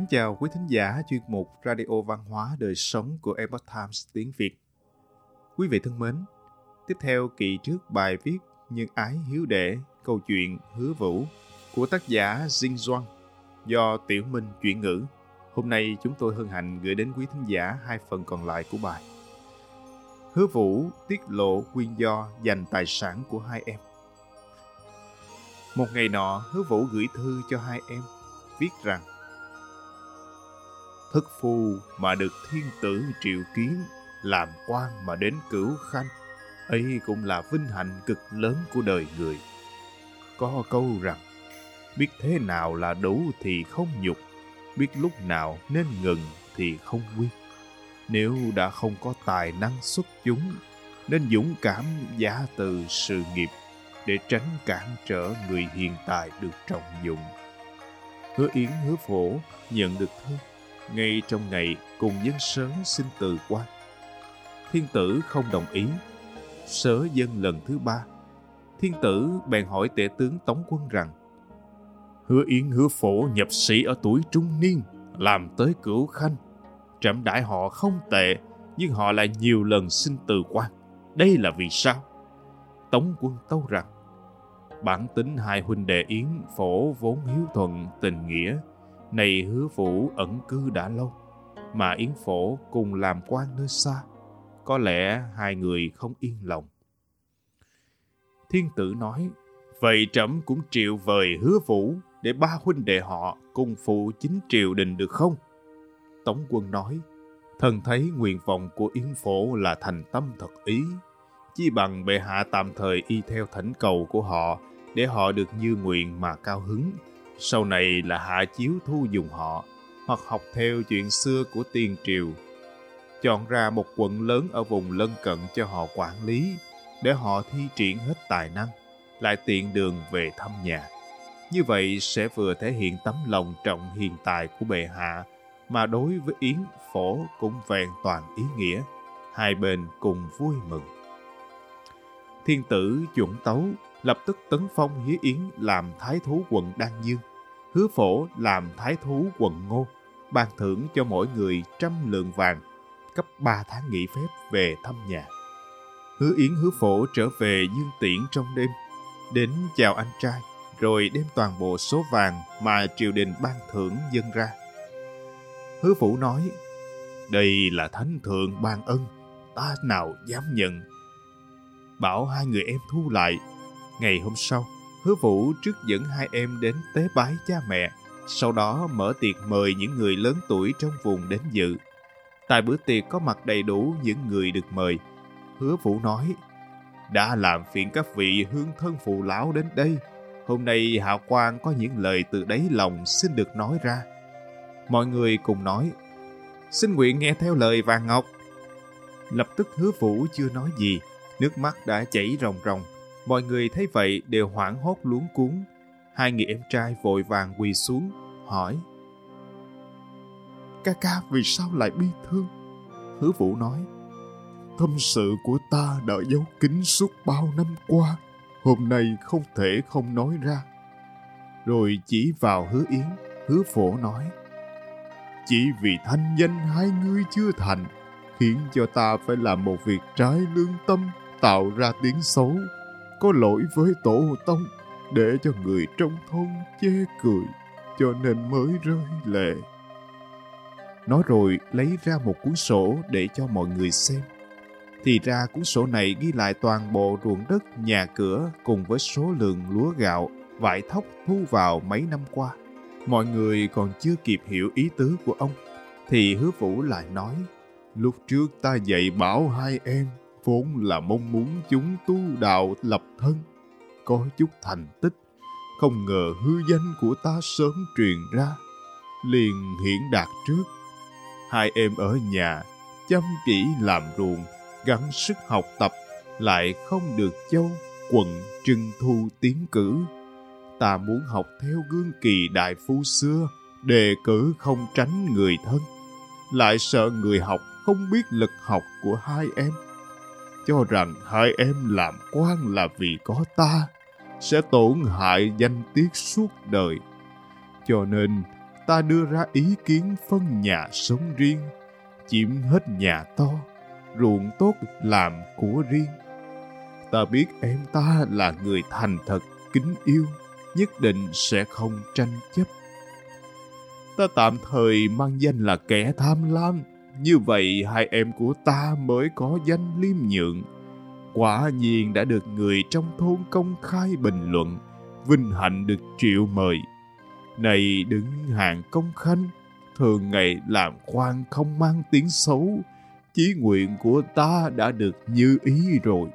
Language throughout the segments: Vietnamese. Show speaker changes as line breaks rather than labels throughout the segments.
Kính chào quý thính giả chuyên mục Radio Văn hóa Đời Sống của Epoch Times tiếng Việt. Quý vị thân mến, tiếp theo kỳ trước bài viết Nhân ái hiếu đệ, câu chuyện hứa vũ của tác giả Jin Doan do Tiểu Minh chuyển ngữ. Hôm nay chúng tôi hân hạnh gửi đến quý thính giả hai phần còn lại của bài. Hứa Vũ tiết lộ nguyên do dành tài sản của hai em. Một ngày nọ, Hứa Vũ gửi thư cho hai em, viết rằng Thất phu mà được thiên tử triệu kiến, làm quan mà đến cửu khanh, ấy cũng là vinh hạnh cực lớn của đời người. Có câu rằng, biết thế nào là đủ thì không nhục, biết lúc nào nên ngừng thì không quy. Nếu đã không có tài năng xuất chúng, nên dũng cảm giả từ sự nghiệp để tránh cản trở người hiện tại được trọng dụng. Hứa Yến hứa phổ nhận được thư ngay trong ngày cùng dân sớm xin từ quan. Thiên tử không đồng ý, sớ dân lần thứ ba. Thiên tử bèn hỏi tể tướng Tống quân rằng Hứa Yến hứa phổ nhập sĩ ở tuổi trung niên, làm tới cửu khanh. Trẫm đãi họ không tệ, nhưng họ lại nhiều lần xin từ quan. Đây là vì sao? Tống quân tâu rằng Bản tính hai huynh đệ Yến phổ vốn hiếu thuận tình nghĩa này hứa vũ ẩn cư đã lâu, Mà Yến phổ cùng làm quan nơi xa, Có lẽ hai người không yên lòng Thiên tử nói, Vậy trẫm cũng triệu vời hứa vũ Để ba huynh đệ họ cùng phụ chính triều đình được không? Tống quân nói, Thần thấy nguyện vọng của Yến phổ là thành tâm thật ý, Chi bằng bệ hạ tạm thời y theo thỉnh cầu của họ Để họ được như nguyện mà cao hứng sau này là hạ chiếu thu dùng họ, hoặc học theo chuyện xưa của tiên triều. Chọn ra một quận lớn ở vùng lân cận cho họ quản lý, để họ thi triển hết tài năng, lại tiện đường về thăm nhà. Như vậy sẽ vừa thể hiện tấm lòng trọng hiền tài của bệ hạ, mà đối với Yến Phổ cũng vẹn toàn ý nghĩa, hai bên cùng vui mừng. Thiên tử chuẩn tấu lập tức tấn phong Hiếu Yến làm thái thú quận Đan Dương hứa phổ làm thái thú quận ngô, ban thưởng cho mỗi người trăm lượng vàng, cấp ba tháng nghỉ phép về thăm nhà. Hứa Yến hứa phổ trở về Dương Tiễn trong đêm, đến chào anh trai, rồi đem toàn bộ số vàng mà triều đình ban thưởng dân ra. Hứa phủ nói, đây là thánh thượng ban ân, ta nào dám nhận. Bảo hai người em thu lại. Ngày hôm sau, Hứa Vũ trước dẫn hai em đến tế bái cha mẹ, sau đó mở tiệc mời những người lớn tuổi trong vùng đến dự. Tại bữa tiệc có mặt đầy đủ những người được mời. Hứa Vũ nói, đã làm phiền các vị hương thân phụ lão đến đây. Hôm nay Hạ quan có những lời từ đáy lòng xin được nói ra. Mọi người cùng nói, xin nguyện nghe theo lời vàng ngọc. Lập tức hứa Vũ chưa nói gì, nước mắt đã chảy ròng ròng. Mọi người thấy vậy đều hoảng hốt luống cuốn. Hai người em trai vội vàng quỳ xuống, hỏi. Ca ca vì sao lại bi thương? Hứa Vũ nói. Tâm sự của ta đã giấu kín suốt bao năm qua. Hôm nay không thể không nói ra. Rồi chỉ vào hứa Yến, hứa phổ nói. Chỉ vì thanh danh hai ngươi chưa thành, khiến cho ta phải làm một việc trái lương tâm, tạo ra tiếng xấu có lỗi với tổ tông để cho người trong thôn chê cười cho nên mới rơi lệ. Nói rồi lấy ra một cuốn sổ để cho mọi người xem. Thì ra cuốn sổ này ghi lại toàn bộ ruộng đất, nhà cửa cùng với số lượng lúa gạo, vải thóc thu vào mấy năm qua. Mọi người còn chưa kịp hiểu ý tứ của ông, thì hứa vũ lại nói, lúc trước ta dạy bảo hai em vốn là mong muốn chúng tu đạo lập thân, có chút thành tích. Không ngờ hư danh của ta sớm truyền ra, liền hiển đạt trước. Hai em ở nhà, chăm chỉ làm ruộng, gắng sức học tập, lại không được châu, quận trưng thu tiến cử. Ta muốn học theo gương kỳ đại phu xưa, đề cử không tránh người thân. Lại sợ người học không biết lực học của hai em cho rằng hai em làm quan là vì có ta, sẽ tổn hại danh tiết suốt đời. Cho nên, ta đưa ra ý kiến phân nhà sống riêng, chiếm hết nhà to, ruộng tốt làm của riêng. Ta biết em ta là người thành thật, kính yêu, nhất định sẽ không tranh chấp. Ta tạm thời mang danh là kẻ tham lam, như vậy hai em của ta mới có danh liêm nhượng. Quả nhiên đã được người trong thôn công khai bình luận, vinh hạnh được triệu mời. Này đứng hàng công khanh, thường ngày làm quan không mang tiếng xấu, chí nguyện của ta đã được như ý rồi.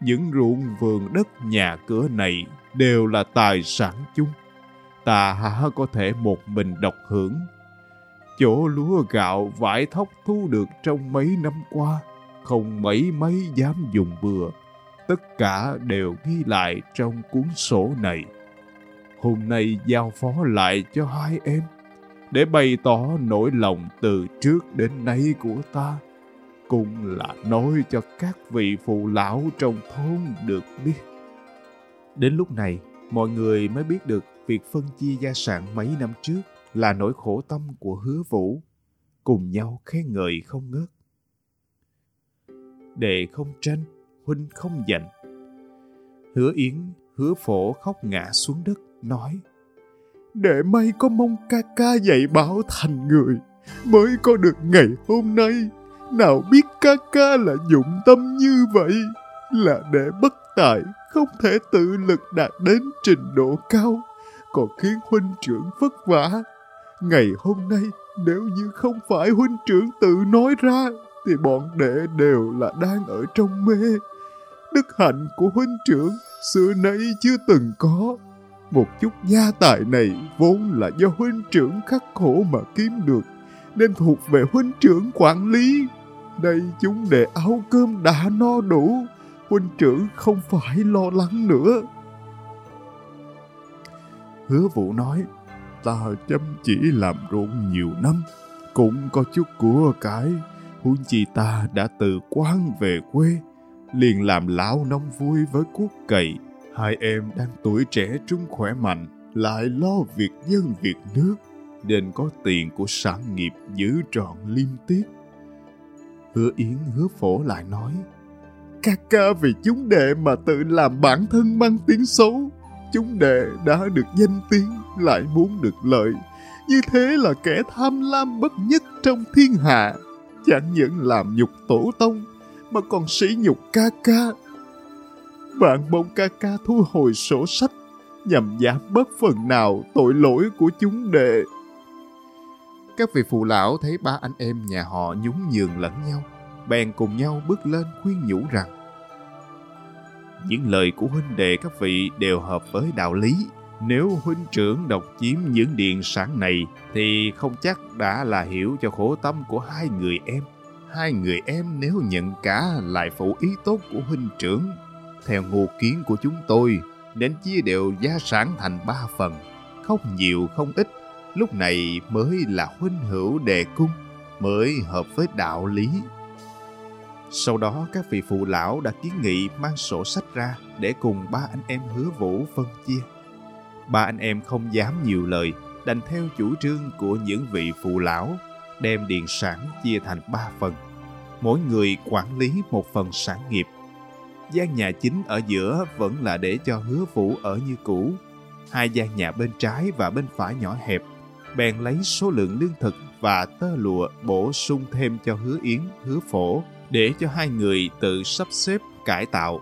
Những ruộng vườn đất nhà cửa này đều là tài sản chung. Ta há có thể một mình độc hưởng. Chỗ lúa gạo vải thóc thu được trong mấy năm qua, không mấy mấy dám dùng bừa. Tất cả đều ghi lại trong cuốn sổ này. Hôm nay giao phó lại cho hai em, để bày tỏ nỗi lòng từ trước đến nay của ta cũng là nói cho các vị phụ lão trong thôn được biết. Đến lúc này, mọi người mới biết được việc phân chia gia sản mấy năm trước là nỗi khổ tâm của hứa vũ, cùng nhau khen ngợi không ngớt. Đệ không tranh, huynh không giành. Hứa Yến, hứa phổ khóc ngã xuống đất, nói Đệ may có mong ca ca dạy bảo thành người, mới có được ngày hôm nay. Nào biết ca ca là dụng tâm như vậy, là để bất tài, không thể tự lực đạt đến trình độ cao, còn khiến huynh trưởng vất vả. Ngày hôm nay, nếu như không phải huynh trưởng tự nói ra, thì bọn đệ đều là đang ở trong mê. Đức hạnh của huynh trưởng xưa nay chưa từng có. Một chút gia tài này vốn là do huynh trưởng khắc khổ mà kiếm được, nên thuộc về huynh trưởng quản lý. Đây chúng đệ áo cơm đã no đủ, huynh trưởng không phải lo lắng nữa. Hứa vụ nói, ta chăm chỉ làm ruộng nhiều năm, cũng có chút của cái, huống chi ta đã từ quan về quê, liền làm lão nông vui với cuốc cày. Hai em đang tuổi trẻ trung khỏe mạnh, lại lo việc dân việc nước, nên có tiền của sản nghiệp giữ trọn liêm tiết. Hứa Yến hứa phổ lại nói, ca ca vì chúng đệ mà tự làm bản thân mang tiếng xấu. Chúng đệ đã được danh tiếng, lại muốn được lợi. Như thế là kẻ tham lam bất nhất trong thiên hạ. Chẳng những làm nhục tổ tông, mà còn sỉ nhục ca ca. Bạn mong ca ca thu hồi sổ sách, nhằm giảm bớt phần nào tội lỗi của chúng đệ. Các vị phụ lão thấy ba anh em nhà họ nhún nhường lẫn nhau, bèn cùng nhau bước lên khuyên nhủ rằng những lời của huynh đệ các vị đều hợp với đạo lý. Nếu huynh trưởng độc chiếm những điện sản này thì không chắc đã là hiểu cho khổ tâm của hai người em. Hai người em nếu nhận cả lại phụ ý tốt của huynh trưởng. Theo ngô kiến của chúng tôi, nên chia đều gia sản thành ba phần, không nhiều không ít. Lúc này mới là huynh hữu đề cung, mới hợp với đạo lý sau đó các vị phụ lão đã kiến nghị mang sổ sách ra để cùng ba anh em hứa vũ phân chia. Ba anh em không dám nhiều lời, đành theo chủ trương của những vị phụ lão, đem điện sản chia thành ba phần. Mỗi người quản lý một phần sản nghiệp. gian nhà chính ở giữa vẫn là để cho hứa vũ ở như cũ. Hai gian nhà bên trái và bên phải nhỏ hẹp, bèn lấy số lượng lương thực và tơ lụa bổ sung thêm cho hứa yến, hứa phổ để cho hai người tự sắp xếp cải tạo.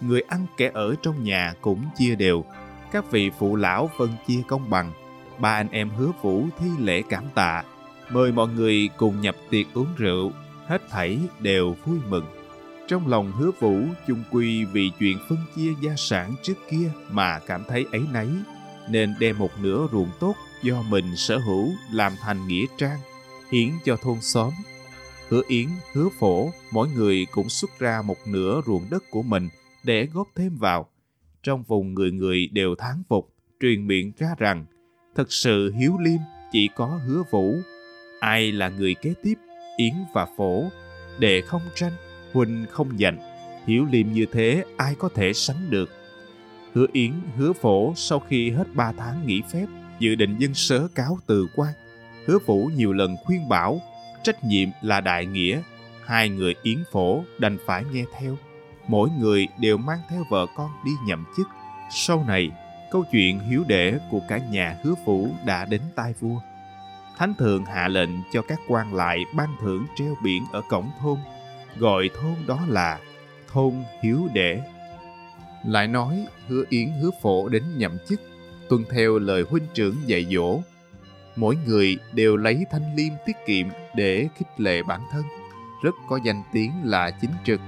Người ăn kẻ ở trong nhà cũng chia đều. Các vị phụ lão phân chia công bằng. Ba anh em hứa vũ thi lễ cảm tạ. Mời mọi người cùng nhập tiệc uống rượu. Hết thảy đều vui mừng. Trong lòng hứa vũ chung quy vì chuyện phân chia gia sản trước kia mà cảm thấy ấy nấy. Nên đem một nửa ruộng tốt do mình sở hữu làm thành nghĩa trang, hiến cho thôn xóm Hứa Yến, hứa phổ, mỗi người cũng xuất ra một nửa ruộng đất của mình để góp thêm vào. Trong vùng người người đều thán phục, truyền miệng ra rằng thật sự hiếu liêm chỉ có hứa vũ. Ai là người kế tiếp, Yến và phổ, để không tranh, huynh không giành. Hiếu liêm như thế ai có thể sánh được. Hứa Yến, hứa phổ sau khi hết ba tháng nghỉ phép, dự định dân sớ cáo từ quan. Hứa vũ nhiều lần khuyên bảo, trách nhiệm là đại nghĩa. Hai người yến phổ đành phải nghe theo. Mỗi người đều mang theo vợ con đi nhậm chức. Sau này, câu chuyện hiếu đệ của cả nhà hứa phủ đã đến tai vua. Thánh thượng hạ lệnh cho các quan lại ban thưởng treo biển ở cổng thôn, gọi thôn đó là thôn hiếu đệ. Lại nói hứa yến hứa phổ đến nhậm chức, tuân theo lời huynh trưởng dạy dỗ. Mỗi người đều lấy thanh liêm tiết kiệm để khích lệ bản thân, rất có danh tiếng là chính trực.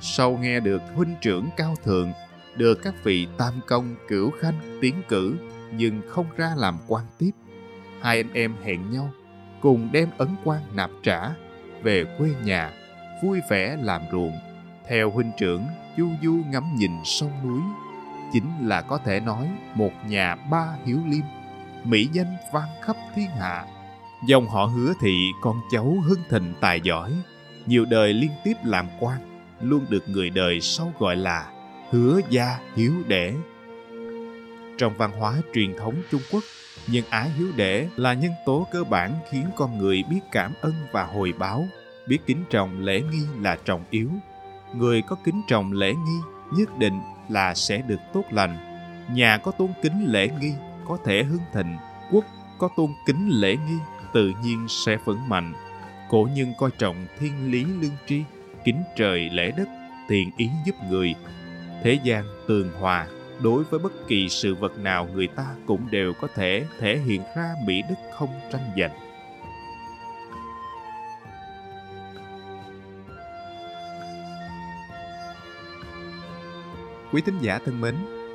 Sau nghe được huynh trưởng cao thượng, được các vị tam công cửu khanh tiến cử nhưng không ra làm quan tiếp. Hai anh em hẹn nhau cùng đem ấn quan nạp trả về quê nhà vui vẻ làm ruộng theo huynh trưởng du du ngắm nhìn sông núi chính là có thể nói một nhà ba hiếu liêm mỹ danh vang khắp thiên hạ dòng họ hứa thị con cháu hưng thịnh tài giỏi, nhiều đời liên tiếp làm quan, luôn được người đời sau gọi là hứa gia hiếu đệ. trong văn hóa truyền thống trung quốc, nhân ái hiếu đệ là nhân tố cơ bản khiến con người biết cảm ơn và hồi báo, biết kính trọng lễ nghi là trọng yếu người có kính trọng lễ nghi nhất định là sẽ được tốt lành, nhà có tôn kính lễ nghi có thể hưng thịnh quốc có tôn kính lễ nghi tự nhiên sẽ vững mạnh. Cổ nhân coi trọng thiên lý lương tri kính trời lễ đất tiền ý giúp người. Thế gian tường hòa đối với bất kỳ sự vật nào người ta cũng đều có thể thể hiện ra mỹ đức không tranh giành. Quý thính giả thân mến,